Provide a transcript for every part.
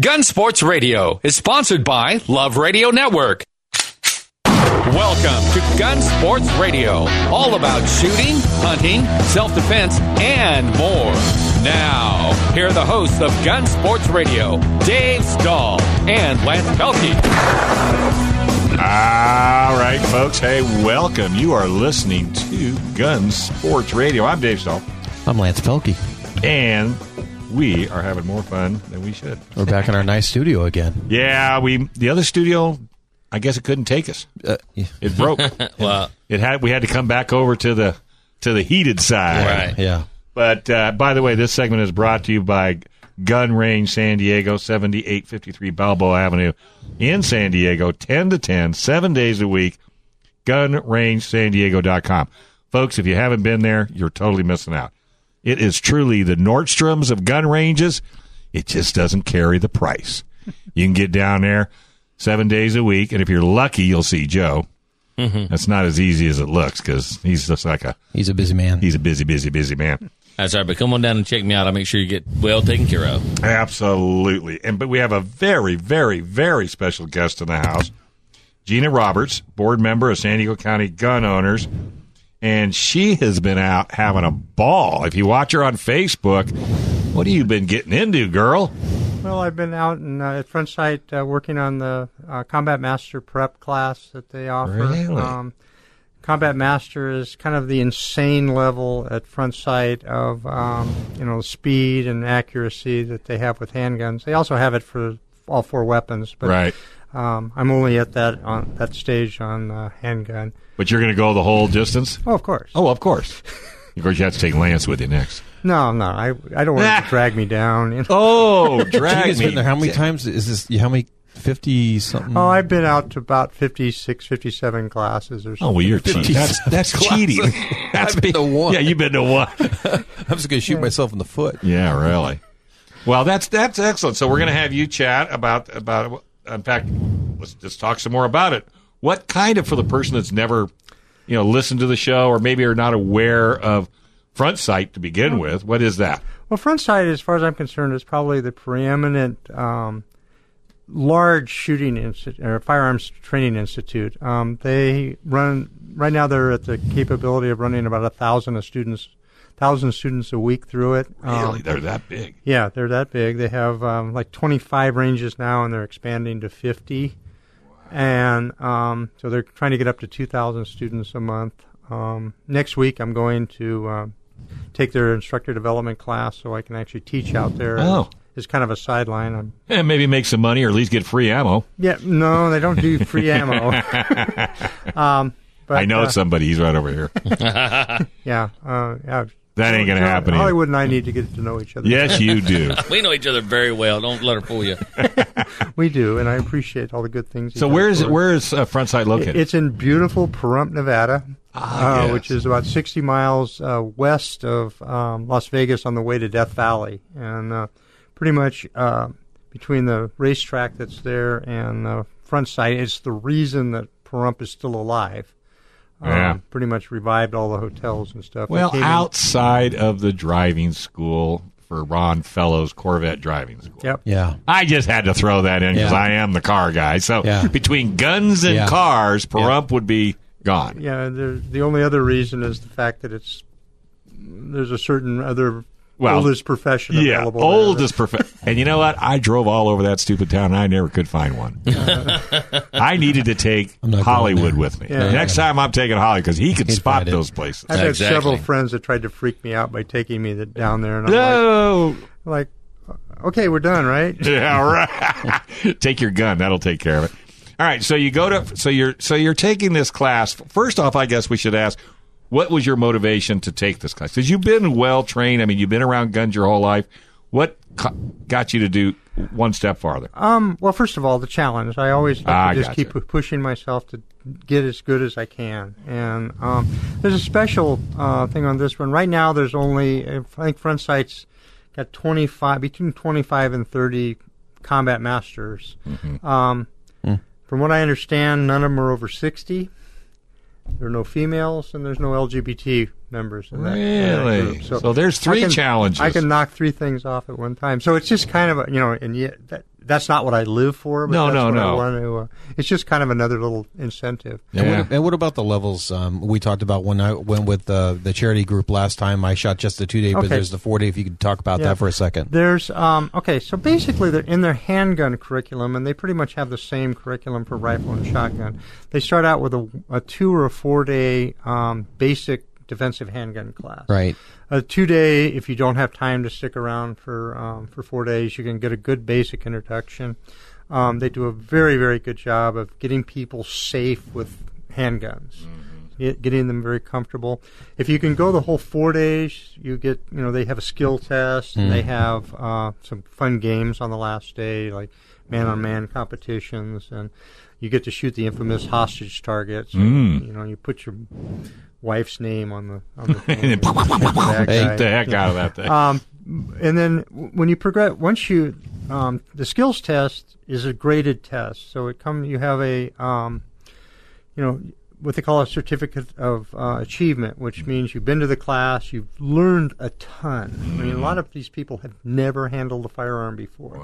Gun Sports Radio is sponsored by Love Radio Network. Welcome to Gun Sports Radio, all about shooting, hunting, self defense, and more. Now, here are the hosts of Gun Sports Radio, Dave Stahl and Lance Pelkey. All right, folks. Hey, welcome. You are listening to Gun Sports Radio. I'm Dave Stahl, I'm Lance Pelkey. and we are having more fun than we should. We're back in our nice studio again. Yeah, we the other studio. I guess it couldn't take us. Uh, yeah. It broke. Well, it had. We had to come back over to the to the heated side. Right. yeah. But uh, by the way, this segment is brought to you by Gun Range San Diego, 7853 Balboa Avenue in San Diego, 10 to 10, seven days a week. GunRangeSanDiego.com. Folks, if you haven't been there, you're totally missing out. It is truly the Nordstroms of gun ranges. It just doesn't carry the price. You can get down there seven days a week, and if you're lucky, you'll see Joe. Mm-hmm. That's not as easy as it looks because he's just like a He's a busy man. he's a busy, busy, busy man. that's all right. But come on down and check me out. I'll make sure you get well taken care of. Absolutely. And but we have a very, very, very special guest in the house. Gina Roberts, board member of San Diego County Gun Owners. And she has been out having a ball. If you watch her on Facebook, what have you been getting into, girl? Well, I've been out in, uh, at Front Sight uh, working on the uh, Combat Master prep class that they offer. Really? Um, Combat Master is kind of the insane level at Front Sight of um, you know speed and accuracy that they have with handguns. They also have it for all four weapons, but right. Um, I'm only at that on that stage on uh, handgun. But you're going to go the whole distance? Oh, of course. Oh, of course. Of course, you have to take Lance with you next. No, no, I I don't want it to drag me down. You know? Oh, drag me. been there how many times? Is this how many? Fifty something. Oh, I've been out to about 56, 57 classes or something. Oh, well, you're cheating. That's, that's cheating. That's I've been to one. Yeah, you've been to one. I'm just going to shoot myself in the foot. Yeah, really. Well, that's that's excellent. So we're going to have you chat about about. In fact, let's just talk some more about it. What kind of for the person that's never, you know, listened to the show or maybe are not aware of Front Sight to begin with? What is that? Well, Front Sight, as far as I'm concerned, is probably the preeminent um, large shooting institute or firearms training institute. Um, they run right now. They're at the capability of running about a thousand students, thousand students a week through it. Um, Really, they're that big. yeah, they're that big. They have um, like 25 ranges now, and they're expanding to 50. And um, so they're trying to get up to 2,000 students a month. Um, next week, I'm going to um take their instructor development class so I can actually teach out there. Oh. As kind of a sideline. And maybe make some money or at least get free ammo. yeah, no, they don't do free ammo. um, but, I know uh, somebody. He's right over here. Yeah, uh, yeah. That ain't going to happen. either. Hollywood and I need to get to know each other. Yes, you do. We know each other very well. Don't let her fool you. we do, and I appreciate all the good things. he So where is it, where is uh, Front Sight located? It's in beautiful Pahrump, Nevada, Ah, uh, yes. which is about 60 miles uh, west of um, Las Vegas on the way to Death Valley. And uh, pretty much uh, between the racetrack that's there and the Front Sight, it's the reason that Pahrump is still alive. Um, Yeah. Pretty much revived all the hotels and stuff. Well, came in- outside of the driving school for Ron Fellows Corvette Driving School. Yep. Yeah. I just had to throw that in because Yeah. I am the car guy. So Yeah. between guns and Yeah. cars, Pahrump would be gone. Yeah, there, the only other reason is the fact that it's there's a certain other Well, oldest profession Yeah, available. oldest perfect. And you know what? I drove all over that stupid town. and I never could find one. I needed to take I'm not going Hollywood with me. Yeah. Next time I'm taking Holly because he can He'd spot find it. those places. I've had Exactly. several friends that tried to freak me out by taking me th- down there, and I'm No. like, like, okay, we're done, right? Yeah, right. take your gun. That'll take care of it. All right. So you go to so you're so you're taking this class. First off, I guess we should ask, what was your motivation to take this class? Because you've been well trained. I mean, you've been around guns your whole life. What co- got you to do one step farther? Um, well, first of all, the challenge. I always like Ah, to just gotcha. keep pushing myself to get as good as I can. And um, there's a special uh, thing on this one. Right now, there's only I think Front Sight's got 25 between 25 and 30 combat masters. Mm-hmm. Um, Hmm. From what I understand, none of them are over 60. There are no females, and there's no LGBT members in that, in that Really? group. So there's three I can- challenges. I can knock three things off at one time. So it's just kind of a, you know, and yet that that's not what I live for. But No, that's no, what I no. want to, uh, it's just kind of another little incentive. And, what, and what about the levels? Um, we talked about when I went with uh, the charity group last time. I shot just the two day, but there's the four day. If you could talk about Yeah. that for a second. There's um, okay, so basically they're in their handgun curriculum, and they pretty much have the same curriculum for rifle and shotgun. They start out with a, a two or a four day um, basic defensive handgun class. Right. A two day, if you don't have time to stick around for um, for four days, you can get a good basic introduction. Um, they do a very very good job of getting people safe with handguns, get, getting them very comfortable. If you can go the whole four days, you get you know they have a skill test and they have uh, some fun games on the last day like man on man competitions and you get to shoot the infamous hostage targets. Mm. You know you put your wife's name on the on the thing and hit that Take guy. the heck out of that thing. Um, and then when you progress, once you, um, the skills test is a graded test. So it come, you have a, um, you know, what they call a certificate of uh, achievement, which means you've been to the class, you've learned a ton. I mean, a lot of these people have never handled a firearm before,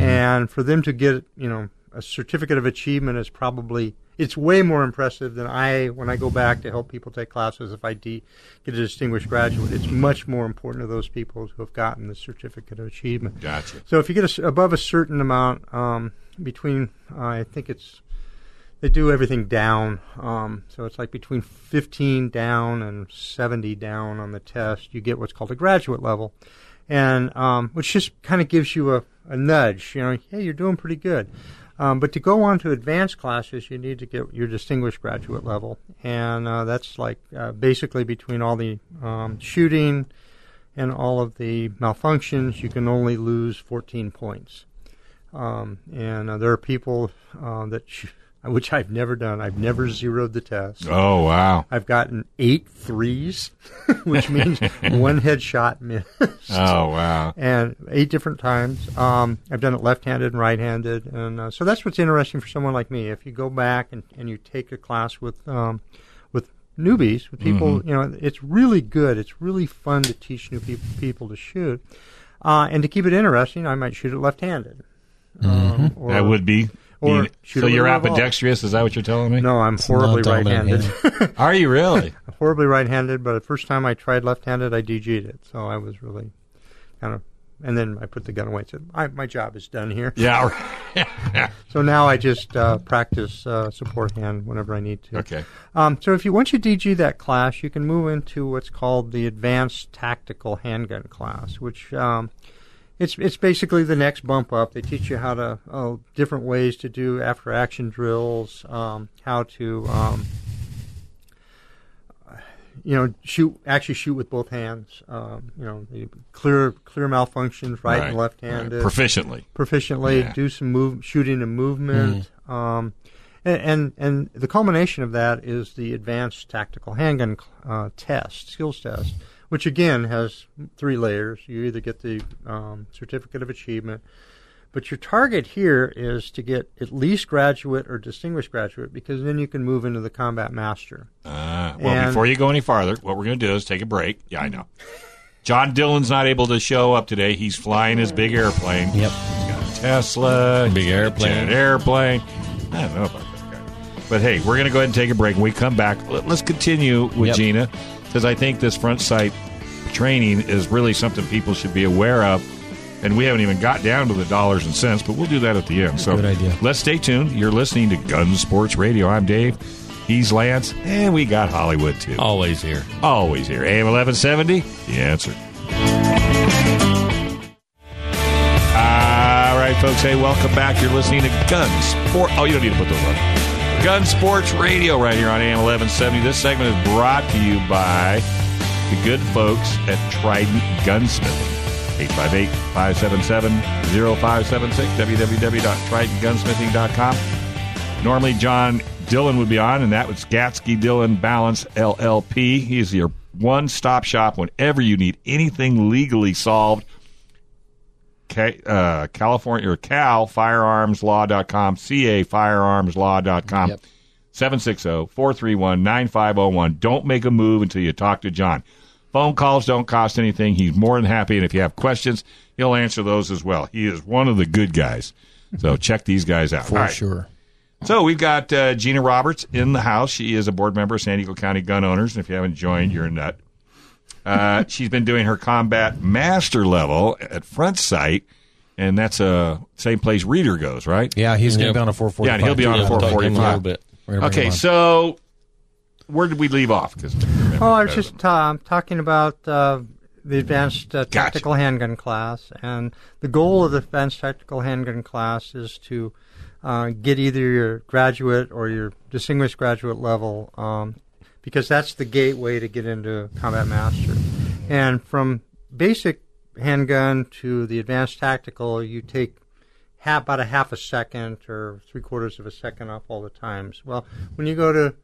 and for them to get, you know, a certificate of achievement is probably it's way more impressive than I when I go back to help people take classes. If I de- get a distinguished graduate, it's much more important to those people who have gotten the certificate of achievement. Gotcha. So if you get a above a certain amount, um, between uh, I think it's they do everything down. Um, so it's like between 15 down and 70 down on the test. You get what's called a graduate level, and um, which just kind of gives you a, a nudge. You know, hey, you're doing pretty good. Um, but to go on to advanced classes, you need to get your distinguished graduate level, and uh, that's like uh, basically between all the um, shooting and all of the malfunctions, you can only lose 14 points. Um, and uh, there are people uh, that, sh- which I've never done. I've never zeroed the test. Oh wow. I've gotten eight threes, which means one headshot missed, Oh wow. and eight different times. Um, I've done it left-handed and right-handed, and uh, so that's what's interesting for someone like me. If you go back and, and you take a class with um, with newbies, with people, you know, it's really good. It's really fun to teach new people people to shoot, uh, and to keep it interesting, I might shoot it left-handed. Um, or, that would be. Or being- shoot so you're ambidextrous? Is that what you're telling me? No, I'm horribly right-handed. Are you really? horribly right-handed, but the first time I tried left-handed, I DG'd it. So I was really kind of, and then I put the gun away. and Said, I, "My job is done here." yeah. So now I just uh, practice uh, support hand whenever I need to. okay. Um, so if you once you DG that class, you can move into what's called the Advanced Tactical Handgun class, which um, it's it's basically the next bump up. They teach you how to uh, different ways to do after action drills, um, how to um, you know shoot actually shoot with both hands. Um, you know clear clear malfunctions right, and left handed Proficiently. proficiently, Yeah. do some move, shooting and movement, um, and, and and the culmination of that is the advanced tactical handgun uh, test, skills test, which again has three layers. You either get the um, certificate of achievement, but your target here is to get at least graduate or distinguished graduate because then you can move into the combat master. Uh, well, And- before you go any farther, what we're going to do is take a break. Yeah, I know. John Dillon's not able to show up today. He's flying his big airplane. Yep. He's got a Tesla, Big airplane. jet airplane. I don't know about that guy. But hey, we're going to go ahead and take a break. When we come back, let- let's continue with Yep. Gina because I think this front sight training is really something people should be aware of. And we haven't even got down to the dollars and cents, but we'll do that at the end. So Good idea. let's stay tuned. You're listening to Gun Sports Radio. I'm Dave. He's Lance, and we got Hollywood too. Always here. Always here. AM 1170, the answer. All right, folks. Hey, welcome back. You're listening to Gun Sport. Oh, you don't need to put those on. Gun Sports Radio right here on AM 1170. This segment is brought to you by the good folks at Trident Gunsmithing. 858-577-0576, www.tridentgunsmithing.com. Normally, John Dillon would be on, and that was Gatzke Dillon Ballance LLP. He is your one-stop shop whenever you need anything legally solved. Ca- uh, California or Cal Firearmslaw.com, CA Firearmslaw.com. Yep. 760 431 9501. Don't make a move until you talk to John. Phone calls don't cost anything. He's more than happy, and if you have questions, he'll answer those as well. He is one of the good guys. So check these guys out. for right. sure. So we've got uh, Gina Roberts in the house. She is a board member of San Diego County Gun Owners, and if you haven't joined, you're a nut. Uh, she's been doing her combat master level at Front Sight, and that's a same place Reader goes, right? Yeah, he's going to Yep. be on a 445. Yeah, and he'll be on Yeah, a we'll talk to him a 445. bit. We're gonna bring Okay, so where did we leave off? Because Oh, I was just um, talking about uh, the advanced uh, tactical handgun class, and the goal of the advanced tactical handgun class is to uh, get either your graduate or your distinguished graduate level, um, because that's the gateway to get into combat master. And from basic handgun to the advanced tactical, you take half, about a half a second or three quarters of a second off all the times. Well, when you go to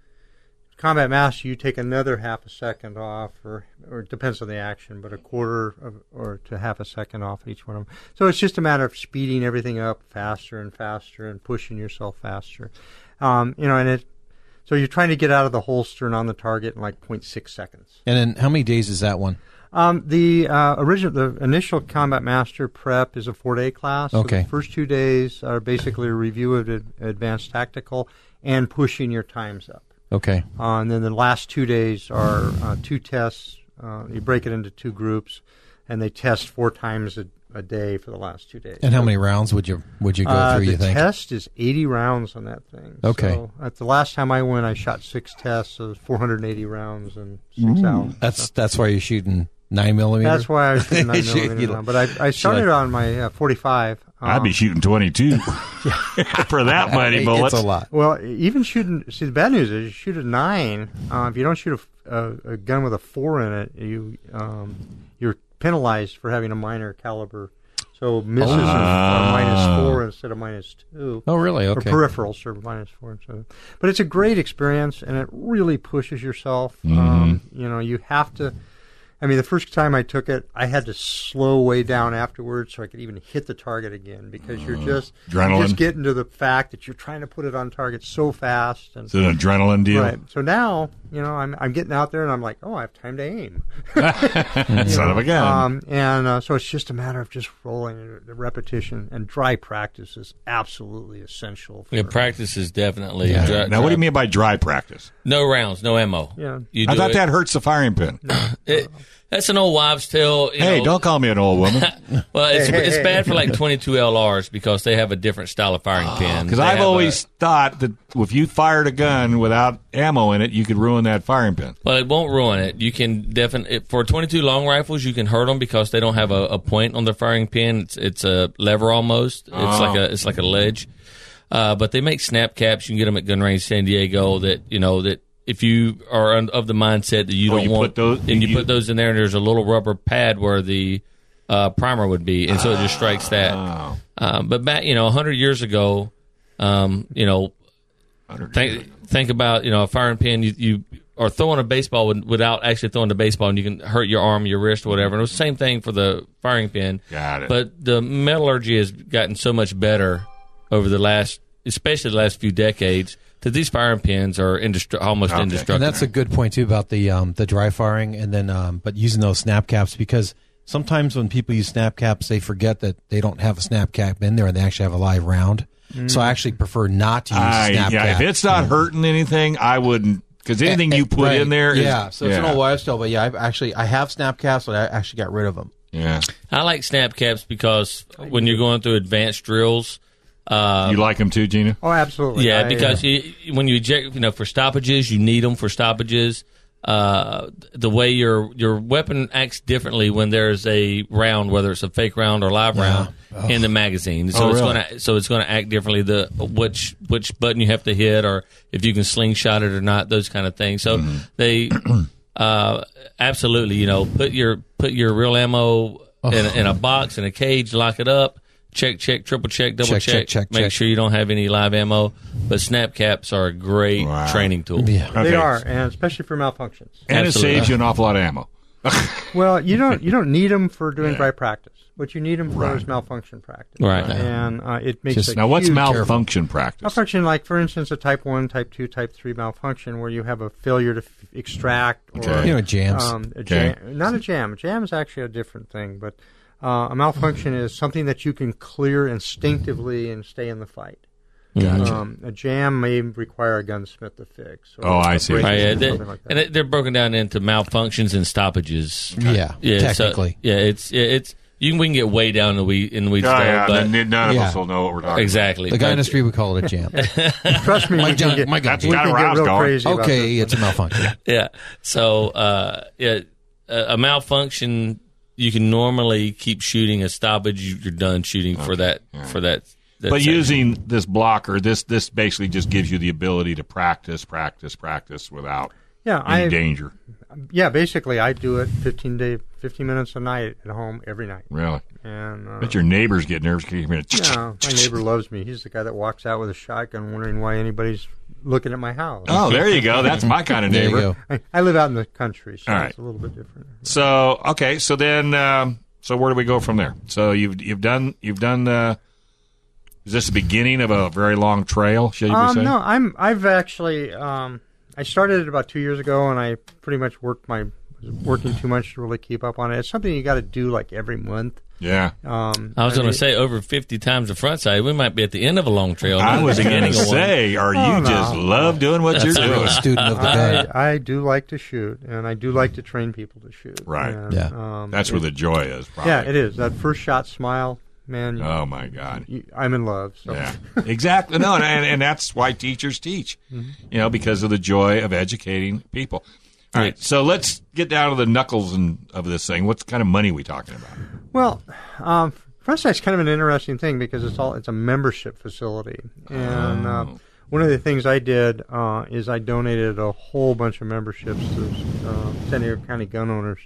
combat master, you take another half a second off, or or it depends on the action, but a quarter of, or to half a second off each one of them. So it's just a matter of speeding everything up faster and faster and pushing yourself faster. Um, you know, and it. So you're trying to get out of the holster and on the target in like 0.6 seconds. And then how many days is that one? Um, the uh, original, the initial combat master prep is a four-day class. So Okay. the first two days are basically a review of ad- advanced tactical and pushing your times up. Okay. Uh, and then the last two days are uh, two tests. Uh, you break it into two groups, and they test four times a, a day for the last two days. And how many rounds would you would you go Uh, through? the You think? test is 80 rounds on that thing. Okay. So at the last time I went, I shot six tests, so it was 480 rounds and six hours. That's that's why you're shooting nine millimeter. That's why I was shooting nine millimeter you- round. But I, I started like- on my uh, 45. I'd Um, be shooting 22 for that many bullets. It's a lot. Well, even shooting. See, the bad news is you shoot a nine. Uh, if you don't shoot a, a, a gun with a four in it, you um, you're penalized for having a minor caliber. So misses are Oh. minus four instead of minus two. Oh, really? Okay. Or peripherals are minus four. So, but it's a great experience, and it really pushes yourself. Mm-hmm. Um, you know, you have to. I mean, the first time I took it, I had to slow way down afterwards so I could even hit the target again because you're just Uh, Adrenaline. you're just getting to the fact that you're trying to put it on target so fast and It's an adrenaline deal. right. So now, you know, I'm I'm getting out there and I'm like, oh, I have time to aim. Son of a gun. Um, and uh, so it's just a matter of just rolling the repetition and dry practice is absolutely essential. For, Yeah, practice is definitely. Yeah. dri- now, what do you mean by dry practice? No rounds, no ammo. Yeah. You I thought it- that hurts the firing pin. it- that's an old wives' tale. you Hey, know. don't call me an old woman. Well, it's, Hey, hey, it's hey. bad for like 22 LRs because they have a different style of firing pin. Because I've always a- thought that if you fired a gun without ammo in it, you could ruin that firing pin. well, it won't ruin it. You can definitely for 22 long rifles, you can hurt them because they don't have a, a point on their firing pin. It's it's a lever almost. It's Oh. like a it's like a ledge. Uh, but they make snap caps. You can get them at Gun Range San Diego. That you know that if you are of the mindset that you Oh, don't you want those- and you, you- put those in there, and there's a little rubber pad where the uh, primer would be, and so it just strikes that. Oh. Um, but back, you know, hundred years ago, um, you know, think think about you know a firing pin. You, you are throwing a baseball with, without actually throwing the baseball, and you can hurt your arm, your wrist, or whatever. And it was the same thing for the firing pin. Got it. But the metallurgy has gotten so much better over the last, especially the last few decades, that these firing pins are indestru- almost Okay. indestructible. And that's a good point too about the um, the dry firing, and then um, but using those snap caps because sometimes when people use snap caps, they forget that they don't have a snap cap in there, and they actually have a live round. So I actually prefer not to use a I, snap yeah, cap. if it's not hurting anything, I wouldn't. Because anything you put Right. in there, is- yeah. So it's an old wives' tale, but yeah, I've actually I have snap caps, but I actually got rid of them. Yeah, I like snap caps because when you're going through advanced drills, uh, you like them too, Gina? Oh, absolutely. Yeah, I, uh, because you, when you eject, you know, for stoppages, you need them for stoppages. Uh, the way your your weapon acts differently when there's a round, whether it's a fake round or live round, in the magazine. So Oh, it's really? gonna so it's gonna act differently. The which which button you have to hit, or if you can slingshot it or not, those kind of things. So Mm-hmm. they uh, absolutely, you know, put your put your real ammo in, in a box in a cage, lock it up. Check, check, triple check, double Check, check, check, check, make check. sure you don't have any live ammo. But snap caps are a great Wow. training tool. Yeah. They are, and especially for malfunctions. And Absolutely. it saves you an awful lot of ammo. Well, you don't you don't need them for doing Yeah. dry practice. What you need them for Right. is malfunction practice. Right. And uh, it makes Just- a Now, what's huge malfunction practice? Malfunction, like for instance, a type one, type two, type three malfunction, where you have a failure to f- extract or Okay. You know, jams. um, a Okay. jam, not a jam. A jam is actually a different thing, but uh, a malfunction is something that you can clear instinctively and stay in the fight. Gotcha. Um, a jam may require a gunsmith to fix. or Oh, I see. Right, yeah, they, like that. And they're broken down into malfunctions and stoppages. yeah, Yeah, so- technically. yeah, it's yeah, it's you can we can get way down in the weed in the weeds, Oh, though, yeah, but then none of Yeah. us will know what we're talking exactly the guy in the street would call it a jam. Trust me, My we can gun- get, my gun. That's we kinda can I get was real going. crazy. okay, it's a malfunction. yeah. So uh, yeah, a, a malfunction you can normally keep shooting. A stoppage, you- you're done shooting for that for that. that But section. using this blocker, this this basically just gives you the ability to practice, practice, practice without Yeah, any I danger. Yeah. Basically, I do it 15 day, 15 minutes a night at home every night, Really, and uh, bet your neighbors get nervous. Can you hear no, my neighbor loves me. He's the guy that walks out with a shotgun, wondering why anybody's looking at my house. Oh, there you go. That's my kind of There you neighbor. go. I, I live out in the country, so All right. it's a little bit different. So okay, so then um, so where do we go from there? So you've you've done you've done. Uh, is this the beginning of a very long trail? Should we Um, say? no, I'm. I've actually. Um, I started it about two years ago, and I pretty much worked my was working too much to really keep up on it. It's something you got to do like every month. Yeah, Um, I was going mean- to say over 50 times the Front Sight. We might be at the end of a long trail. I was going to say, are Oh, you no. just love doing what you're That's a doing? student of the gun. I, I do like to shoot, and I do like to train people to shoot. Right. And, Yeah. Um, That's where the joy is. Probably. Yeah, it is that first shot smile, man. you- Oh my God. you- I'm in love. So. Yeah, exactly. No, and, and that's why teachers teach, Mm-hmm. you know, because of the joy of educating people. All right, so let's get down to the knuckles and, of this thing. What kind of money we talking about? Well, um, Front Sight's kind of an interesting thing because it's all it's a membership facility, and uh, Oh. one of the things I did uh, is I donated a whole bunch of memberships to uh, San Diego County gun owners,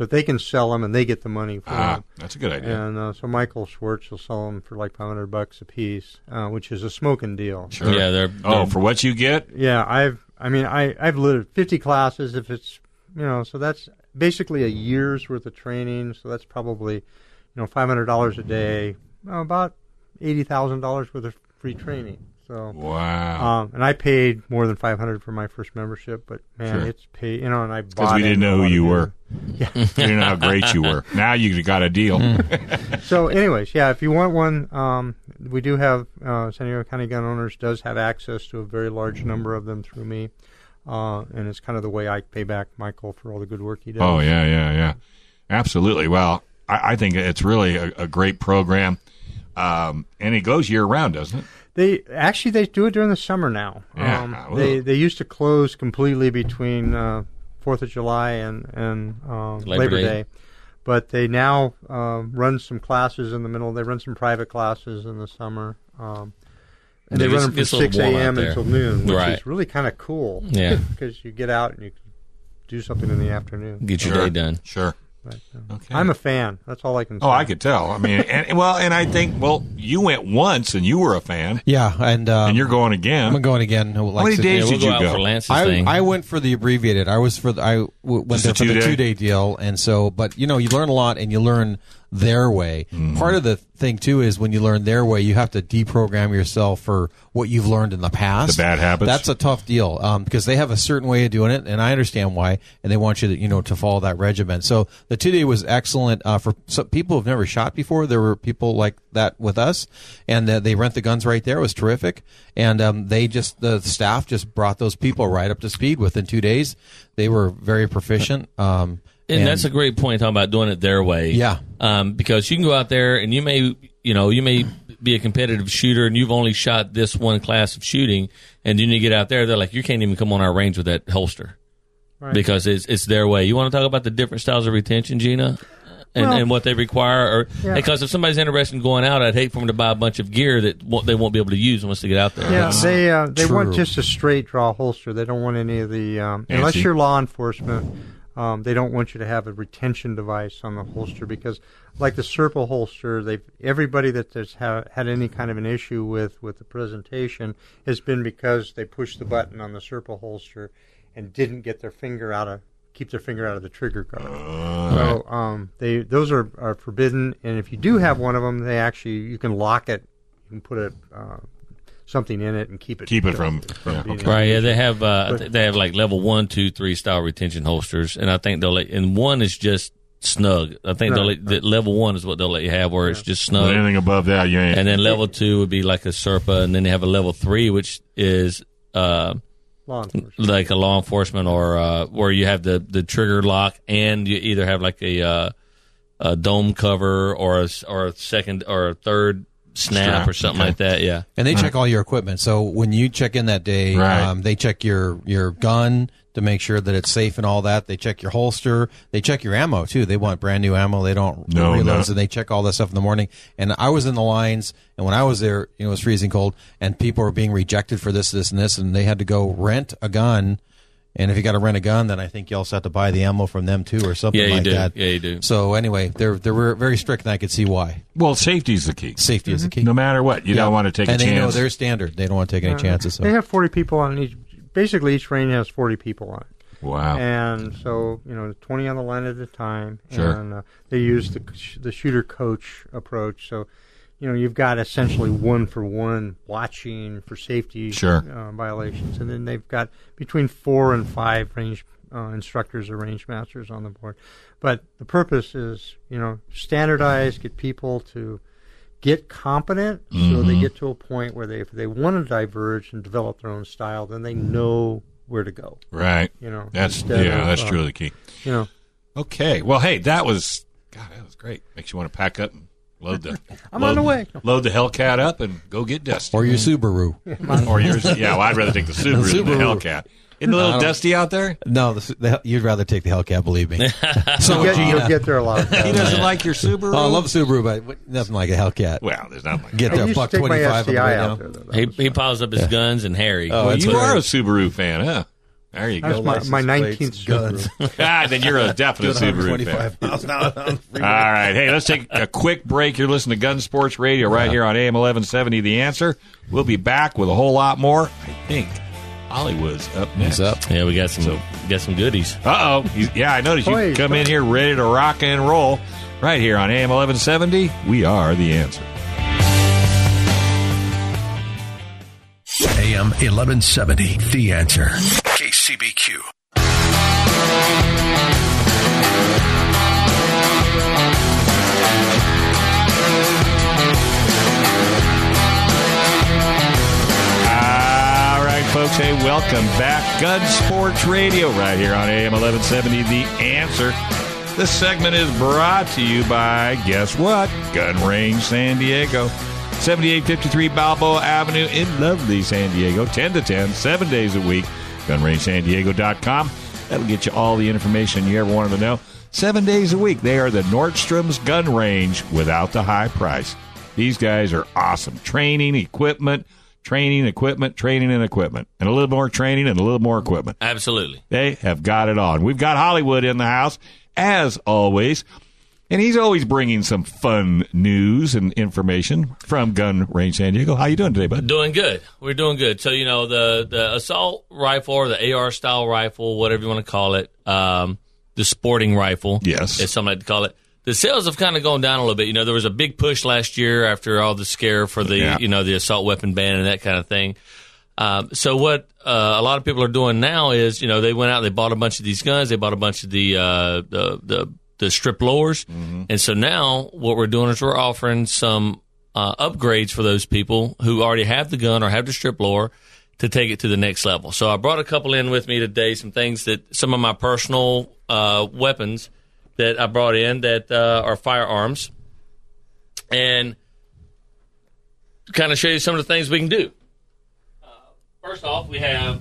so that they can sell them and they get the money for Ah, them. that's a good idea. And uh, so Michael Schwartz will sell them for like 500 bucks a piece, uh, which is a smoking deal. Sure. Yeah, they're, Oh, they're- for what you get? Yeah, I've. I mean, I I've lit 50 classes. If it's you know, so that's basically a year's worth of training. So that's probably you know 500 dollars a day, about eighty thousand dollars worth of free training. So. Wow. Um, and I paid more than 500 for my first membership, but man, Sure. it's paid. You know, and I Because we didn't know who you new- were. we didn't know how great you were. Now you got a deal. So, anyways, yeah, if you want one, um, we do have uh, San Diego County Gun Owners does have access to a very large number of them through me, uh, and it's kind of the way I pay back Michael for all the good work he does. Oh yeah, yeah, yeah. Absolutely. Well, I, I think it's really a, a great program, um, and it goes year round, doesn't it? They actually they do it during the summer now. Yeah, Um, they they used to close completely between uh, Fourth of July and and um, Labor Labor, Day. Day. but they now um, run some classes in the middle. They run some private classes in the summer. Um, and It they gets- run them from gets a little six a.m. until noon, which Right. is really kind of cool. Yeah. because you get out and you do something in the afternoon. get your Sure. day done. Sure. But, uh, Okay. I'm a fan. That's all I can say. Oh, I could tell. I mean, and well, and I think well, you went once and you were a fan, Yeah, and, um, and you're going again. I'm going again. Like How many days Yeah, we'll did go you out go? for Lance's I, thing. I went for the abbreviated. I was for the, I w- went Just there a for the two-day? two day deal, and so but you know you learn a lot and you learn their way. Mm-hmm. Part of the thing too is when you learn their way, you have to deprogram yourself for what you've learned in the past. The bad habits? That's a tough deal um, because they have a certain way of doing it, and I understand why, and they want you to you know to follow that regimen. So the two day was excellent uh, for some people who've never shot before. There were people like that with us, and uh, they rent the guns right there. It was terrific, and um, they just the staff just brought those people right up to speed within two days. They were very proficient. Um, And, that's a great point talking about doing it their way. Yeah. Um, because you can go out there and you may, you know, you may be a competitive shooter and you've only shot this one class of shooting, and then you get out there, they're like, you can't even come on our range with that holster Right. because it's it's their way. You want to talk about the different styles of retention, Gina? And, Well- and what they require, or Yeah. because if somebody's interested in going out, I'd hate for them to buy a bunch of gear that won't, they won't be able to use once they get out there. Yeah, they uh, they want just a straight draw holster. They don't want any of the um, unless you're law enforcement. Um, they don't want you to have a retention device on the holster because, like the Serpa holster, they've everybody that has ha- had any kind of an issue with with the presentation has been because they pushed the button on the Serpa holster and didn't get their finger out of keep their finger out of the trigger guard. so um, they those are, are forbidden, and if you do have one of them, they actually you can lock it, you can put a uh, something in it and keep it Keep it from- yeah, okay. Right, yeah, they have uh, But- they have like level one, two, three style retention holsters, and I think they'll let and one is just snug. I think they'll Right, the level one is what they'll let you have, where it's just snug, Anything above that, you ain't. and then level two would be like a Serpa, and then they have a level three, which is uh, law enforcement. like a law enforcement or uh, where you have the the trigger lock, and you either have like a uh, a dome cover or a, s- or a second or a third snap Strap, or something okay. like that. Yeah. And they check all your equipment. So when you check in that day, Right. um, they check your your gun to make sure that it's safe and all that. They check your holster. They check your ammo too. They want brand new ammo. They don't No, reloads, no. and they check all that stuff in the morning. And I was in the lines, and when I was there, you know, it was freezing cold, and people were being rejected for this, this, and this, and they had to go rent a gun. And if you got to rent a gun, then I think you also have to buy the ammo from them too, or something Yeah, you like do. that. Yeah, you do. So anyway, they're they were very strict, and I could see why. well, safety's the key. Safety is the key. No matter what, you Yeah. don't want to take and a they know chance. their standard. They don't want to take any chances. So. They have 40 people on each. Basically, each range has 40 people on it. Wow. And so, you know, 20 on the line at a time. Sure. And uh, they use the the shooter coach approach. So, you know, you've got essentially one for one watching for safety Sure. uh, violations. And then they've got between four and five range uh, instructors or range masters on the board. But the purpose is, you know, standardize, get people to get competent so Mm-hmm. they get to a point where they if they want to diverge and develop their own style then they know where to go right. you know That's yeah. of, That's uh, truly the key. you know Okay. Well, hey, that was God. That was great. Makes you want to pack up and load the. I'm load, on the way. Load the Hellcat up and go get dusty. or your Subaru. or yours. Yeah, well, I'd rather take the Subaru, than the Hellcat. Isn't it a little dusty out there? No, the, the, you'd rather take the Hellcat, believe me. so you'll get, you'll get there a lot He doesn't like your Subaru. Oh, I love Subaru, but nothing like a Hellcat. Well, there's not like Get I to used to buck twenty five on the way SCI down. out there He he piles up his guns and Harry. Oh, Well, you right. are a Subaru fan, huh? There you that's go. my, my 19th guns. Subaru. ah, then you're a definite Subaru fan. miles an hour on the All Hey, let's take a quick break. You're listening to Gun Sports Radio right here on AM 1170. The answer. We'll be back with a whole lot more. I think Hollywood's up next. What's up? Yeah, we got some got some goodies. Uh oh. Yeah, I noticed you come in here ready to rock and roll right here on AM 1170. We are the answer. AM 1170, The Answer. Right, folks. Hey, welcome back. Gun Sports Radio right here on AM 1170. The answer. This segment is brought to you by, guess what? Gun Range San Diego. 7853 Balboa Avenue in lovely San Diego. 10 to 10, seven days a week. GunRangeSanDiego.com. That'll get you all the information you ever wanted to know. Seven days a week. They are the Nordstrom's gun range without the high price. These guys are awesome. Training, equipment, training, equipment, training, and equipment. And a little more training and a little more equipment. Absolutely. They have got it on. We've got Hollywood in the house, as always. And he's always bringing some fun news and information from Gun Range San Diego. How you doing today, bud? Doing good. We're doing good. So you know the the assault rifle or the AR style rifle, whatever you want to call it, um, the sporting rifle. Yes. is something like to call it. The sales have kind of gone down a little bit. You know, there was a big push last year after all the scare for the Yeah. you know the assault weapon ban and that kind of thing. Um, so what uh, a lot of people are doing now is, you know, they went out, they bought a bunch of these guns, they bought a bunch of the uh, the, the the strip lowers, and so now what we're doing is we're offering some uh, upgrades for those people who already have the gun or have the strip lower to take it to the next level. So I brought a couple in with me today, some things that some of my personal uh, weapons that I brought in that uh, are firearms, and kind of show you some of the things we can do. First off, we have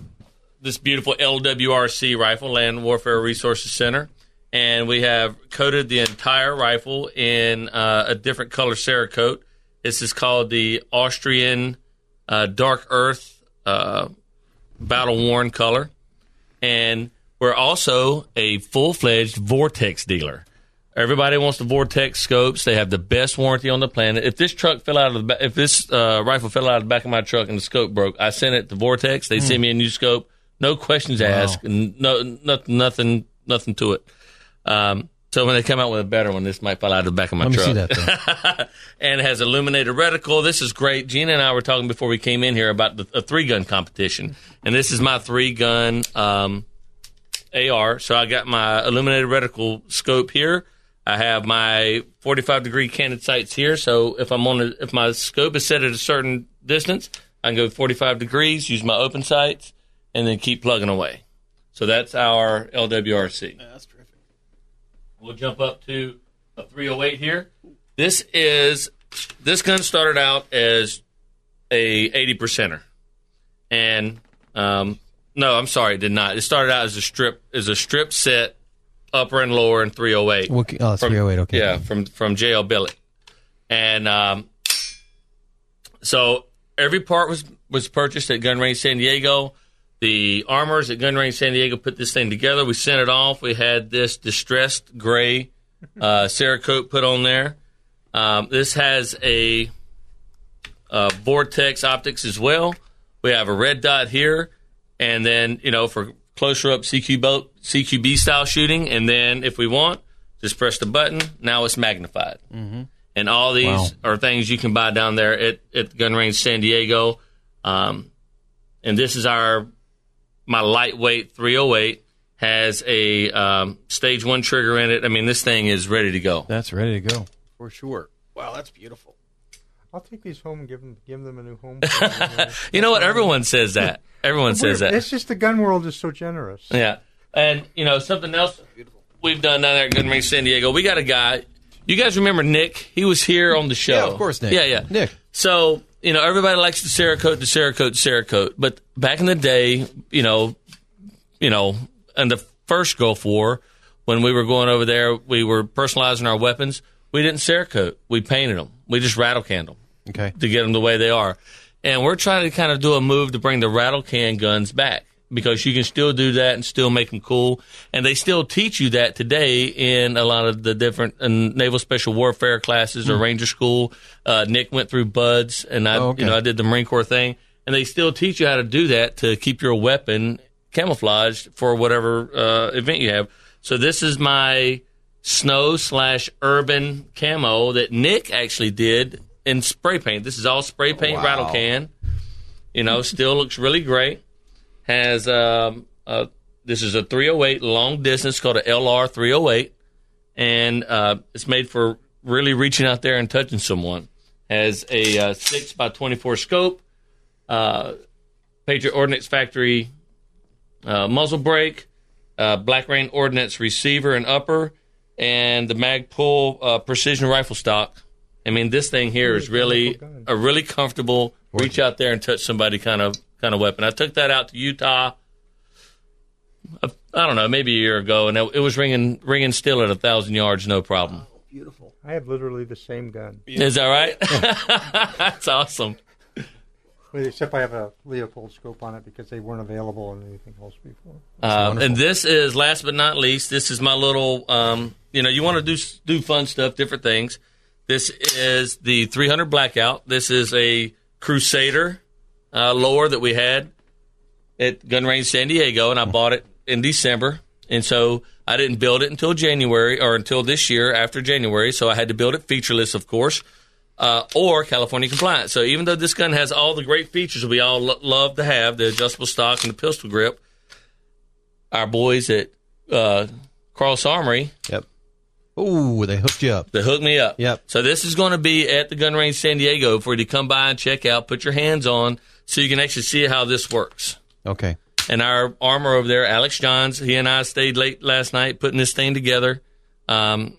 this beautiful LWRC rifle, Land Warfare Resources Center, and we have coated the entire rifle in uh, a different color Cerakote. This is called the Austrian uh, Dark Earth uh, Battle Worn color, and we're also a full fledged Vortex dealer. Everybody wants the Vortex scopes. They have the best warranty on the planet. If this truck fell out of the ba- if this uh, rifle fell out of the back of my truck and the scope broke, I sent it to Vortex. They send me a new scope, no questions asked, and no, no nothing nothing to it. Um, so when they come out with a better one, this might fall out of the back of my Let me truck. see that. And it has illuminated reticle. This is great. Gina and I were talking before we came in here about the, a three gun competition, and this is my three gun um, AR. So I got my illuminated reticle scope here. I have my 45 degree candid sights here. So if I'm on, a, if my scope is set at a certain distance, I can go 45 degrees, use my open sights, and then keep plugging away. So that's our LWRC. That's terrific. We'll jump up to a 308 here. This is this gun started out as a 80 percenter, and um, no, I'm sorry, it did not. It started out as a strip as a strip set, upper and lower, and 308. What, oh, it's From- 308. Okay. Yeah, from from JL Billet, and um, so every part was was purchased at Gun Range San Diego. The armors at Gun Range San Diego put this thing together. We sent it off. We had this distressed gray uh, Cerakote put on there. Um, this has a, uh vortex optics as well. We have a red dot here, and then you know for closer up CQ boat, CQB style shooting, and then if we want, just press the button. Now it's magnified, mm-hmm. and all these Wow. are things you can buy down there at, at Gun Range San Diego. Um, and this is our my lightweight 308 has a um, stage one trigger in it. I mean, this thing is ready to go. That's ready to go for sure. Wow, that's beautiful. I'll take these home and give them give them a new home. You know what? Everyone says that. Everyone says that. It's just the gun world is so generous. Yeah. And, you know, something else we've done down there at Gun Range San Diego, we got a guy. You guys remember Nick? He was here on the show. Yeah, of course, Nick. Yeah, yeah. Nick. So, you know, everybody likes the Cerakote, the Cerakote, Cerakote. But back in the day, you know, you know, in the first Gulf War, when we were going over there, we were personalizing our weapons. We didn't Cerakote. We painted them. We just rattle canned them Okay. to get them the way they are. And we're trying to kind of do a move to bring the rattle can guns back because you can still do that and still make them cool. And they still teach you that today in a lot of the different uh, naval special warfare classes or Ranger school. Uh, Nick went through BUD/S, and I. Oh, okay. you know, I did the Marine Corps thing, and they still teach you how to do that to keep your weapon camouflaged for whatever uh, event you have. So this is my snow slash urban camo that Nick actually did in spray paint. This is all spray paint rattle can. You know, still looks really great. Has um, uh, this is a 308 long distance called a LR 308, and uh, it's made for really reaching out there and touching someone. Has a uh, six by 24 scope, uh, Patriot Ordnance Factory uh, muzzle brake, uh, Black Rain Ordnance receiver and upper, and the Magpul uh, precision rifle stock. I mean, this thing here is really a really comfortable reach out there and touch somebody kind of kind of weapon. I took that out to Utah. uh, I don't know, maybe a year ago, and it it was ringing ringing still at a thousand yards, no problem. Beautiful. I have literally the same gun, Is that right? That's awesome. Well, except I have a Leupold scope on it because they weren't available on anything else before. Um, and this is last but not least. This is my little. Um, you know, you want to do do fun stuff, different things. This is the 300 Blackout. This is a Crusader uh, lower that we had at Gun Range San Diego, and I bought it in December. And so I didn't build it until January or until this year after January. So I had to build it featureless, of course, uh, or California compliant. So even though this gun has all the great features we all lo- love to have, the adjustable stock and the pistol grip, our boys at uh, Cross Armory Yep. Ooh, they hooked you up. They hooked me up. Yep. So this is going to be at the Gun Range San Diego for you to come by and check out, put your hands on, so you can actually see how this works. Okay. And our armor over there, Alex Johns, he and I stayed late last night putting this thing together. Um,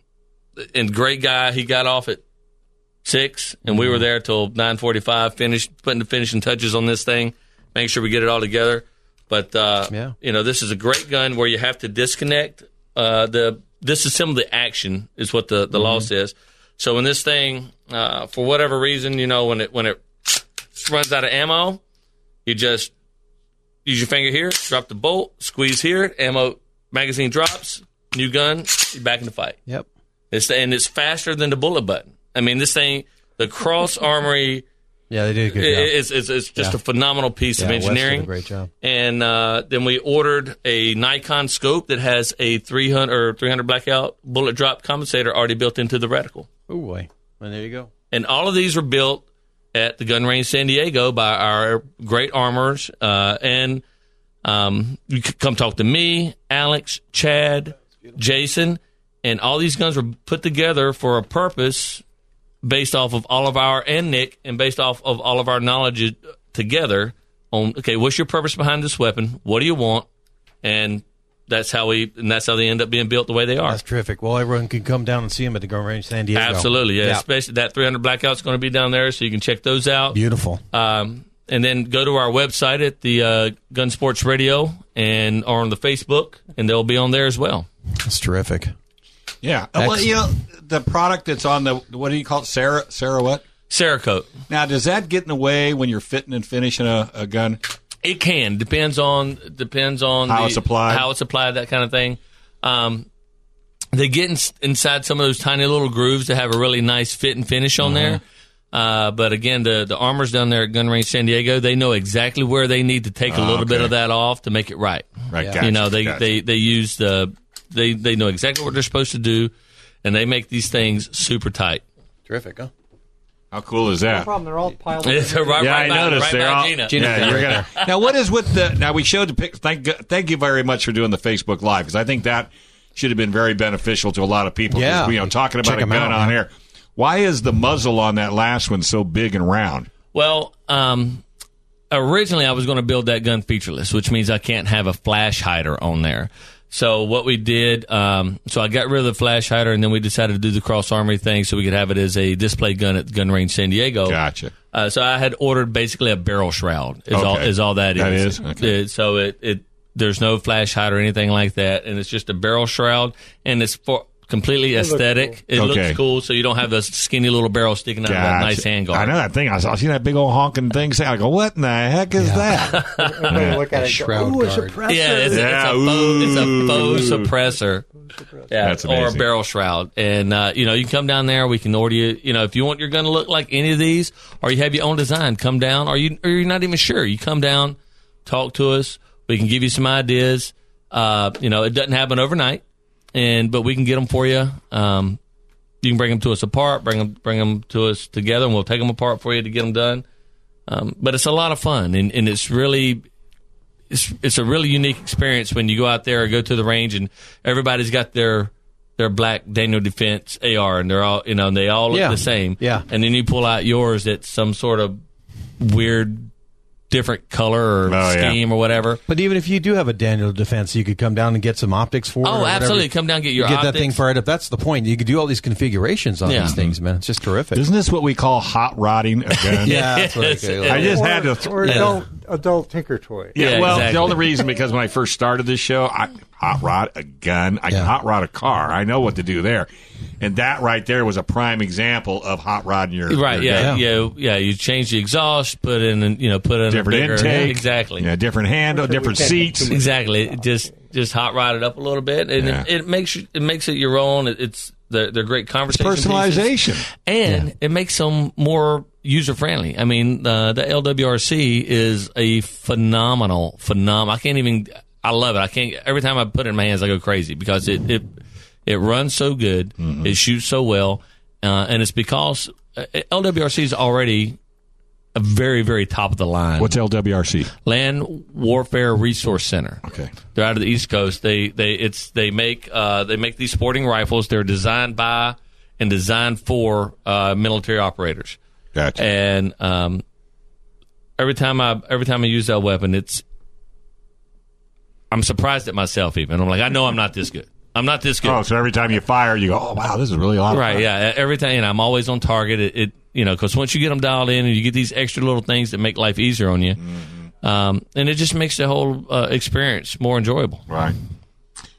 and great guy. He got off at six, and we were there till nine forty-five. Finished putting the finishing touches on this thing, making sure we get it all together. But uh, Yeah. you know, this is a great gun where you have to disconnect uh, the disassemble the action is what the the law says. So when this thing, uh, for whatever reason, you know, when it when it runs out of ammo, you just use your finger here, drop the bolt, squeeze here, ammo magazine drops, new gun, you're back in the fight. Yep. It's and it's faster than the bullet button. I mean, this thing, the Cross Armory Yeah, they did a good job. It's, it's, it's just Yeah. a phenomenal piece of Yeah, a engineering. great job. And uh, then we ordered a Nikon scope that has a 300 or 300 blackout bullet drop compensator already built into the reticle. Oh boy, and there you go. And all of these were built at the gun range San Diego by our great armors. Uh, and um, you could come talk to me, Alex, Chad, Jason, and all these guns were put together for a purpose based off of all of our and Nick, and based off of all of our knowledge together on okay, what's your purpose behind this weapon? What do you want? And that's how we and that's how they end up being built the way they are. That's terrific. Well, everyone can come down and see them at the Gun Range San Diego. Absolutely, yeah. Especially that 300 blackout's going to be down there, so you can check those out. Beautiful. Um, and then go to our website at the uh, Gun Sports Radio and or on the Facebook, and they'll be on there as well. That's terrific. Yeah. Uh, Well, you know, the product that's on the what do you call it? Sarah Sarah what? Cerakote. Now, does that get in the way when you're fitting and finishing a, a gun? It can depends on depends on How the- it's applied. how it's applied, that kind of thing. Um, they get in, inside some of those tiny little grooves that have a really nice fit and finish on Uh-huh. there. Uh, but again, the the armors down there at Gun Range San Diego, they know exactly where they need to take a little bit of that off to make it right. Right. Yeah. Gotcha, you know, they, gotcha. they they use the they they know exactly what they're supposed to do, and they make these things super tight. Terrific, huh? How cool is that? No problem. They're all piled up. It's right, Yeah, right I noticed right they're all. Gina. Yeah, you're gonna. Now, what is with the? Now we showed the pic. Thank thank you very much for doing the Facebook Live because I think that should have been very beneficial to a lot of people. Yeah. you know, talking about Check a 'em gun out, on man. air. Why is the muzzle on that last one so big and round? Well, um, originally I was going to build that gun featureless, which means I can't have a flash hider on there. So what we did, um, so I got rid of the flash hider, and then we decided to do the cross armory thing, so we could have it as a display gun at Gun Range San Diego. Gotcha. Uh, so I had ordered basically a barrel shroud. Is all Okay. is all that is. That is? Okay. Uh, so it, it there's no flash hider or anything like that, and it's just a barrel shroud, and it's for completely looks aesthetic. It Okay. looks cool, so you don't have a skinny little barrel sticking out of that nice handguard. I know that thing. I saw I see that big old honking thing. Say, I go, what in the heck is that? Everybody look at it. and go, Shroud a guard. suppressor. Yeah, it's, Yeah, it's, a, faux, it's a faux suppressor. Yeah, That's or a barrel shroud. And, uh, you know, you can come down there. We can order you, you know, if you want your gun to look like any of these or you have your own design, come down or, you, or you're not even sure. You come down, talk to us. We can give you some ideas. Uh, you know, it doesn't happen overnight, and but we can get them for you. Um, you can bring them to us apart, bring them, bring them to us together, and we'll take them apart for you to get them done. Um, but it's a lot of fun, and, and it's really it's it's a really unique experience when you go out there or go to the range and everybody's got their their black Daniel Defense AR and they're all you know and they all look Yeah. the same. Yeah. And then you pull out yours that's some sort of weird different color or Oh, yeah. scheme or whatever. But even if you do have a Daniel defense, you could come down and get some optics for it. Oh, or Oh, whatever. absolutely. Come down and get your get that optics. thing fired up. That's the point. You could do all these configurations on Yeah. these things, mm-hmm. man. It's just terrific. Isn't this what we call hot rodding a gun? yeah, that's what I Yes, say. I just or, had to. or adult, adult tinker toy. Yeah, Yeah, well, exactly. the only reason because when I first started this show, I hot rod a gun, I Yeah. hot rod a car. I know what to do there, and that right there was a prime example of hot rodding your Right, your yeah, gun. yeah, yeah, You change the exhaust, put in, you know, put in different a bigger, intake, exactly, yeah, different handle, different seats. exactly. It Just just hot rod it up a little bit, and Yeah. it, it makes it makes it your own. It, it's they're, they're great conversation pieces. Personalization. and it makes them more user friendly. I mean, uh, the LWRC is a phenomenal, phenomenal. I can't even. I love it. I can't. Every time I put it in my hands, I go crazy because it it it runs so good, it shoots so well, uh, and it's because uh, LWRC is already a very very top of the line. What's LWRC? Land Warfare Resource Center. Okay. They're out of the East Coast. They they it's they make uh, they make these sporting rifles. They're designed by and designed for uh, military operators. Gotcha. And um, every time I every time I use that weapon, it's I'm surprised at myself. Even I'm like, I know I'm not this good. I'm not this good. oh, so every time you fire, you go, "Oh wow, this is really a lot." Right, yeah. Every time, you know, I'm always on target. It, it you know, because once you get them dialed in and you get these extra little things that make life easier on you, um, and it just makes the whole uh, experience more enjoyable. Right.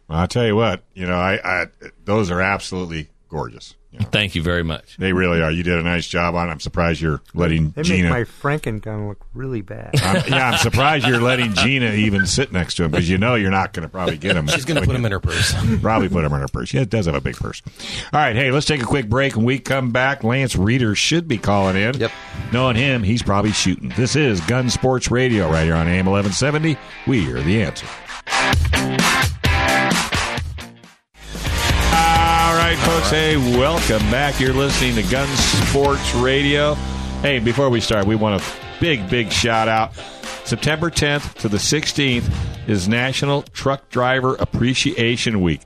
Well, I'll tell you what, you know, I, I those are absolutely gorgeous. Thank you very much. They really are. You did a nice job on it. I'm surprised you're letting They Gina. make my Franken gun look really bad. I'm, yeah, I'm surprised you're letting Gina even sit next to him because you know you're not going to probably get him. She's going to put him in her purse. Probably put him in her purse. Yeah, it does have a big purse. All right, hey, let's take a quick break. When we come back, Lance Reeder should be calling in. Yep. Knowing him, he's probably shooting. This is Gun Sports Radio right here on AM 1170. We are the answer. Right, folks. Hey, welcome back. You're listening to Gun Sports Radio. Hey, before we start, we want a big, big shout out. September 10th to the 16th is National Truck Driver Appreciation Week.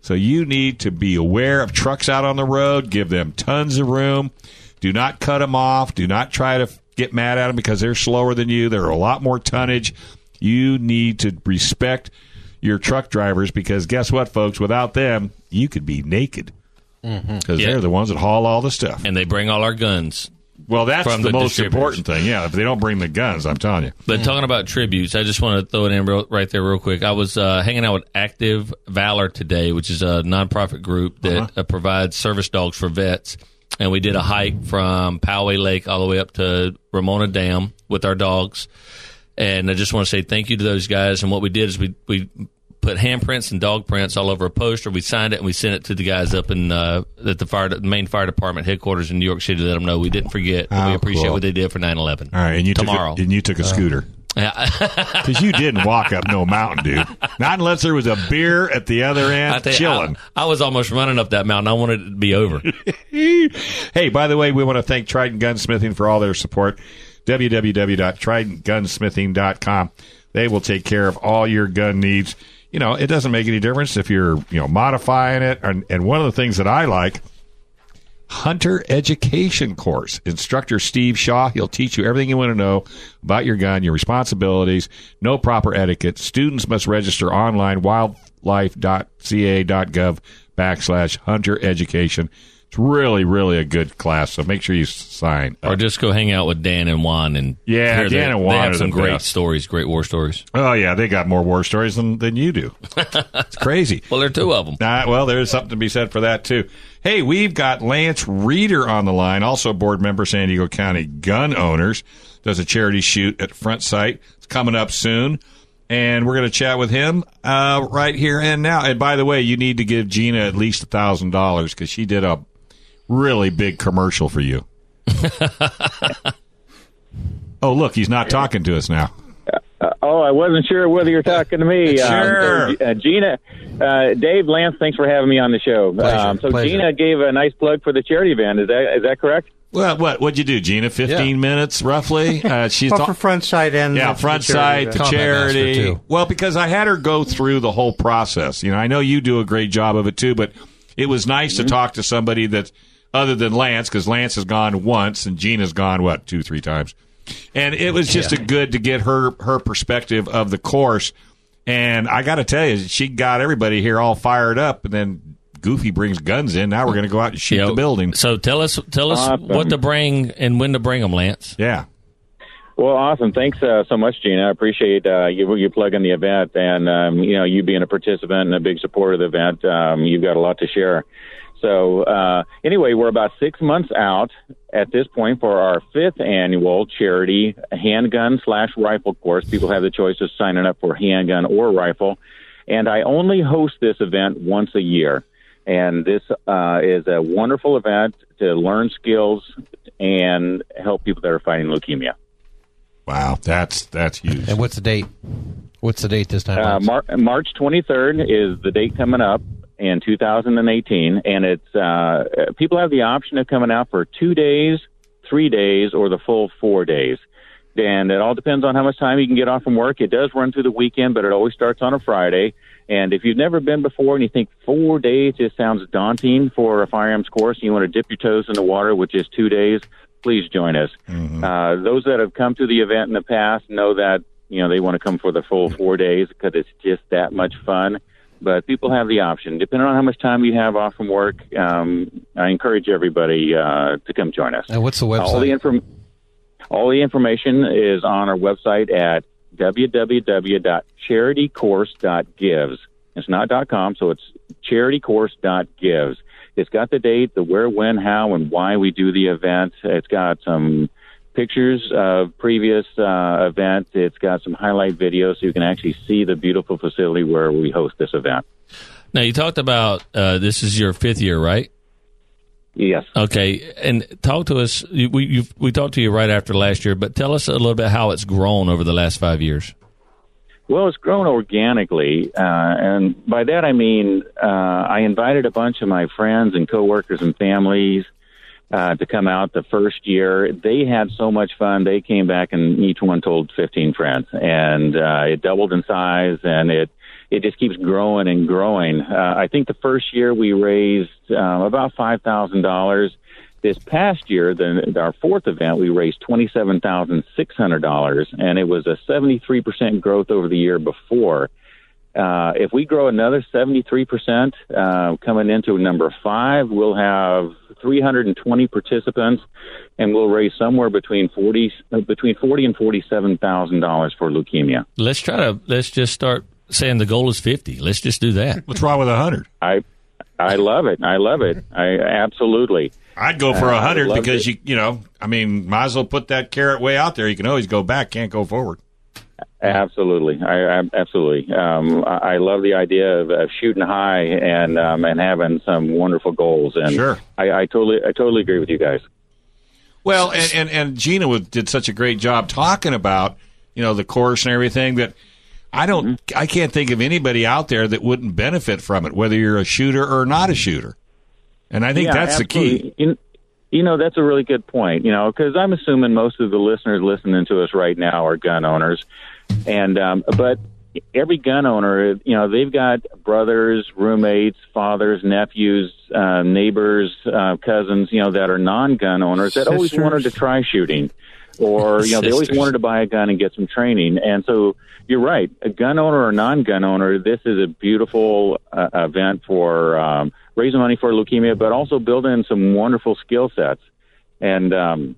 So you need to be aware of trucks out on the road, give them tons of room. Do not cut them off. Do not try to get mad at them because they're slower than you. They're a lot more tonnage. You need to respect your truck drivers because guess what, folks? Without them, you could be naked because Yeah. they're the ones that haul all the stuff. And they bring all our guns. Well, that's the, the most important thing. Yeah, if they don't bring the guns, I'm telling you. But talking about tributes, I just want to throw it in real, right there, real quick. I was uh, hanging out with Active Valor today, which is a nonprofit group that uh provides service dogs for vets. And we did a hike from Poway Lake all the way up to Ramona Dam with our dogs. And I just want to say thank you to those guys. And what we did is we, we put handprints and dog prints all over a poster. We signed it and we sent it to the guys up in uh, at the fire, the main fire department headquarters in New York City to let them know we didn't forget. and Oh, we appreciate cool. what they did for 9/11. All right, and you tomorrow. took a, and you took a scooter Yeah. because you didn't walk up no mountain, dude. Not unless there was a beer at the other I end you, chilling. I, I was almost running up that mountain. I wanted it to be over. hey, by the way, we want to thank Trident Gunsmithing for all their support. www.tridentgunsmithing.com. They will take care of all your gun needs. You know, it doesn't make any difference if you're, you know, modifying it. And, and one of the things that I like, Hunter Education Course. Instructor Steve Shaw, he'll teach you everything you want to know about your gun, your responsibilities, no proper etiquette. Students must register online, wildlife.ca.gov backslash Hunter Education. It's really, really a good class, so make sure you sign or just go hang out with Dan and Juan and Yeah, Dan and They Juan have some great best. stories, great war stories. Oh, yeah, they got more war stories than, than you do. It's crazy. Well, there are two of them. Uh, well, there's something to be said for that too. Hey, we've got Lance Reeder on the line, also board member, San Diego County Gun Owners. Does a charity shoot at Front Sight. It's coming up soon, and we're going to chat with him uh, right here and now. And by the way, you need to give Gina at least a thousand dollars because she did a really big commercial for you. oh, look, he's not talking to us now. Uh, oh, I wasn't sure whether you're talking to me. Sure. Um, so, uh, Gina, uh, Dave, Lance, thanks for having me on the show. Pleasure, um, so pleasure. Gina gave a nice plug for the charity event. Is that is that correct? Well, what what'd you do, Gina? Fifteen Yeah. minutes, roughly. Uh, she's well, ta- for Front Sight and Yeah, front charity side to charity. Master, too. Well, because I had her go through the whole process. You know, I know you do a great job of it too, but it was nice Mm-hmm. to talk to somebody that other than Lance, because Lance has gone once and Gina's gone what two, three times, and it was just a good to get her her perspective of the course. And I got to tell you, she got everybody here all fired up, and then Goofy brings guns in. Now we're going to go out and shoot You know, the building. So tell us, tell us Awesome. what to bring and when to bring them, Lance. Yeah. Well, awesome. Thanks uh, so much, Gina. I appreciate uh, you you plugging the event, and um, you know you being a participant and a big supporter of the event. Um, you've got a lot to share. So uh, anyway, we're about six months out at this point for our fifth annual charity handgun slash rifle course. People have the choice of signing up for handgun or rifle, and I only host this event once a year. And this uh, is a wonderful event to learn skills and help people that are fighting leukemia. Wow, that's that's huge. And what's the date? What's the date this time? Uh, Mar- March 23rd is the date coming up in 2018, and it's uh, people have the option of coming out for two days, three days, or the full four days. And it all depends on how much time you can get off from work. It does run through the weekend, but it always starts on a Friday. And if you've never been before and you think four days just sounds daunting for a firearms course, and you want to dip your toes in the water with just two days, please join us. Uh, those that have come to the event in the past know that you know they want to come for the full four days because it's just that much fun. But people have the option, depending on how much time you have off from work. Um, I encourage everybody uh, to come join us. and what's the All the website? inform- all the information is on our website at www.charitycourse.gives. It's not .com, so it's charitycourse.gives. It's got the date, the where, when, how, and why we do the event. It's got some pictures of previous uh, events. It's got some highlight videos so you can actually see the beautiful facility where we host this event. Now you talked about uh, this is your fifth year, right? Yes. Okay, and talk to us. We we talked to you right after last year, but tell us a little bit how it's grown over the last five years. Well, it's grown organically, uh, and by that I mean uh, I invited a bunch of my friends and coworkers and families uh, to come out the first year. They had so much fun. They came back and each one told 15 friends, and uh, it doubled in size, and it it just keeps growing and growing. Uh, I think the first year we raised uh, about five thousand dollars. This past year, the, our fourth event, we raised twenty-seven thousand six hundred dollars, and it was a seventy-three percent growth over the year before. Uh, if we grow another 73% uh, coming into number five, we'll have 320 participants, and we'll raise somewhere between 40 uh, between 40 and 47 thousand dollars for leukemia. Let's try to let's just start saying the goal is 50. Let's just do that. What's wrong with a hundred? I I love it. I love it. I absolutely. I'd go for Uh, a I hundred loved because it. you you know I mean might as well put that carrot way out there. You can always go back, can't go forward. Absolutely, I, I absolutely. Um, I I love the idea of, of shooting high and um, and having some wonderful goals. And Sure. I, I totally I totally agree with you guys. Well, and, and, and Gina was, did such a great job talking about, you know, the course and everything that I don't, Mm-hmm. I can't think of anybody out there that wouldn't benefit from it, whether you're a shooter or not a shooter. And I think Yeah, that's the key. absolutely. You, you know, that's a really good point. You know, because I'm assuming most of the listeners listening to us right now are gun owners, and um, but every gun owner, you know, they've got brothers, roommates, fathers, nephews, uh, neighbors, uh, cousins, you know, that are non-gun owners that always wanted to try shooting, or you know, they always wanted to buy a gun and get some training. And so, you're right, a gun owner or non-gun owner, this is a beautiful uh, event for um, raising money for leukemia, but also building some wonderful skill sets. And um,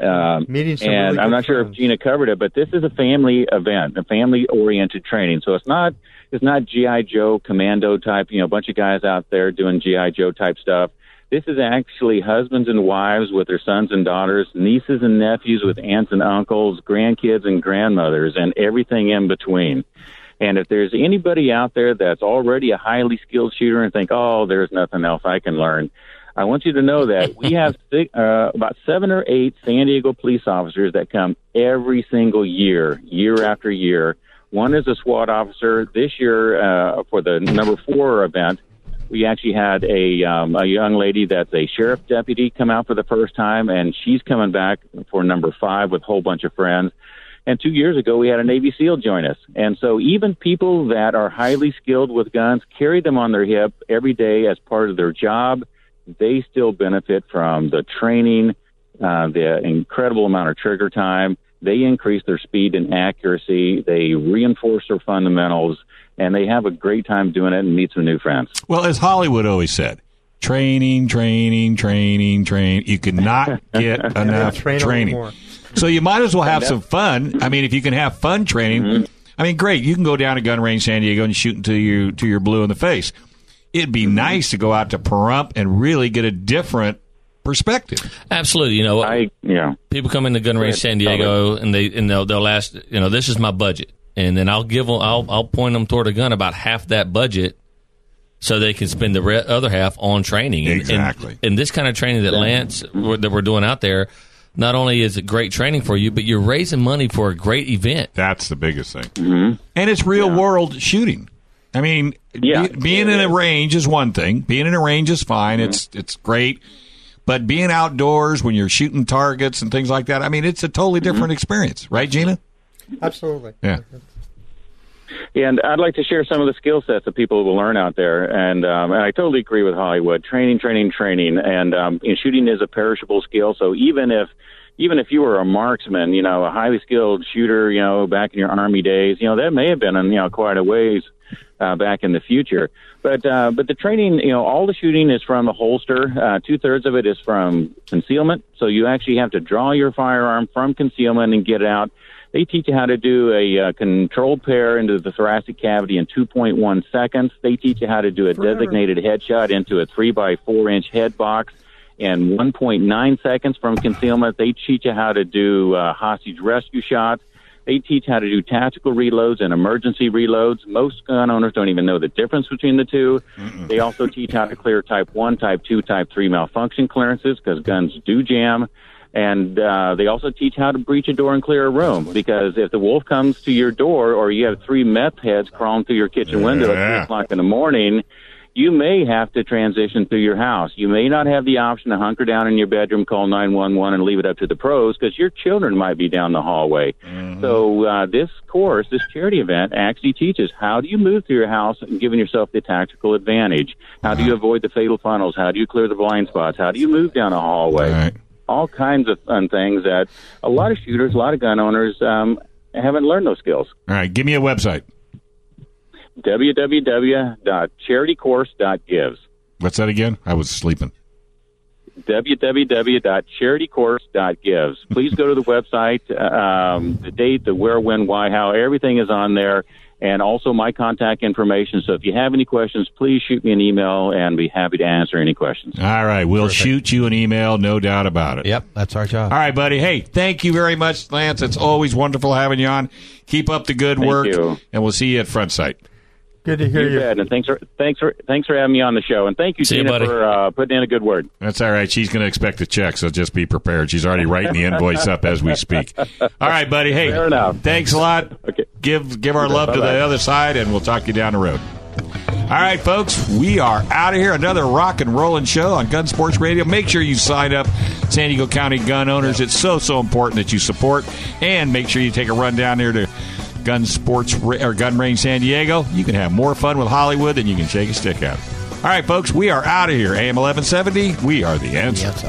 um, Meeting some and really I'm good not sure if. Gina covered it, but this is a family event, a family-oriented training. So it's not it's not GI Joe commando type, you know, a bunch of guys out there doing GI Joe type stuff. This is actually husbands and wives with their sons and daughters, nieces and nephews with aunts and uncles, grandkids and grandmothers, and everything in between. And if there's anybody out there that's already a highly skilled shooter and think, oh, there's nothing else I can learn, I want you to know that we have six, uh, about seven or eight San Diego police officers that come every single year, year after year. One is a SWAT officer. This year, uh, for the number four event, we actually had a um, a young lady that's a sheriff deputy come out for the first time, and she's coming back for number five with a whole bunch of friends. And two years ago, we had a Navy SEAL join us. And so even people that are highly skilled with guns carry them on their hip every day as part of their job. They still benefit from the training, uh, the incredible amount of trigger time. They increase their speed and accuracy. They reinforce their fundamentals, and they have a great time doing it and meet some new friends. Well, as Hollywood always said, training, training, training, train. You cannot get enough Train training. So you might as well have some fun. I mean, if you can have fun training, Mm-hmm. I mean, great. You can go down to gun range San Diego and shoot until you to your blue in the face. It'd Mm-hmm. be nice to go out to Pahrump and really get a different perspective. Absolutely. You know, I, you know, people come into gun range ahead, San Diego and they and they'll they'll ask, you know, this is my budget, and then I'll give them, I'll I'll point them toward a gun about half that budget, so they can spend the re- other half on training. And- and- Exactly. And, this kind of training that Lance that we're doing out there, not only is it great training for you, but you're raising money for a great event. That's the biggest thing. Mm-hmm. And it's real world shooting. I mean, Yeah. be- being in a range is one thing. Being in a range is fine. Mm-hmm. It's it's great. But being outdoors when you're shooting targets and things like that, I mean, it's a totally different experience, right, Gina? Absolutely. Yeah. And I'd like to share some of the skill sets that people will learn out there. And, um, and I totally agree with Hollywood. Training, training, training. And um, you know, shooting is a perishable skill. So even if even if you were a marksman, you know, a highly skilled shooter, you know, back in your army days, you know, that may have been in, you know, quite a ways uh, back in the future. But uh, but the training, you know, all the shooting is from the holster. Uh, Two thirds of it is from concealment. So you actually have to draw your firearm from concealment and get it out. They teach you how to do a uh, controlled pair into the thoracic cavity in 2.1 seconds. They teach you how to do a designated headshot into a 3 by 4 inch head box in 1.9 seconds from concealment. They teach you how to do uh, hostage rescue shots. They teach how to do tactical reloads and emergency reloads. Most gun owners don't even know the difference between the 2 They also teach how to clear Type 1, Type 2, Type 3 malfunction clearances because guns do jam. And uh, they also teach how to breach a door and clear a room because if the wolf comes to your door or you have three meth heads crawling through your kitchen window at 3 o'clock in the morning, you may have to transition through your house. You may not have the option to hunker down in your bedroom, call 911, and leave it up to the pros because your children might be down the hallway. So uh, this course, this charity event, actually teaches how do you move through your house and giving yourself the tactical advantage. How do you avoid the fatal funnels? How do you clear the blind spots? How do you move down a hallway? All right. All kinds of fun things that a lot of shooters, a lot of gun owners um, haven't learned those skills. All right. Give me a website. www.charitycourse.gives. What's that again? I was sleeping. www.charitycourse.gives. Please go to the website, um, the date, the where, when, why, how, everything is on there, and also my contact information. So if you have any questions, please shoot me an email and be happy to answer any questions. All right. We'll shoot you an email, no doubt about it. Yep, that's our job. All right, buddy. Hey, thank you very much, Lance. It's always wonderful having you on. Keep up the good Thank work, you. and we'll see you at Front Sight. Good to hear You you. bet, and thanks for thanks for thanks for having me on the show, and thank you, See you, Tina, buddy. for uh, putting in a good word. That's all right. She's going to expect a check, so just be prepared. She's already writing the invoice up as we speak. All right, buddy. Hey, Fair enough. thanks a lot. Okay. Give give our love to the other side, and we'll talk you down the road. All right, folks, we are out of here. Another rock and rolling show on Gun Sports Radio. Make sure you sign up, San Diego County gun owners. It's so so important that you support, and make sure you take a run down there to Gun Sports or Gun Range San Diego. You can have more fun with Hollywood than you can shake a stick at. All right, folks, we are out of here. AM eleven seventy. We are the answer. Yep, so.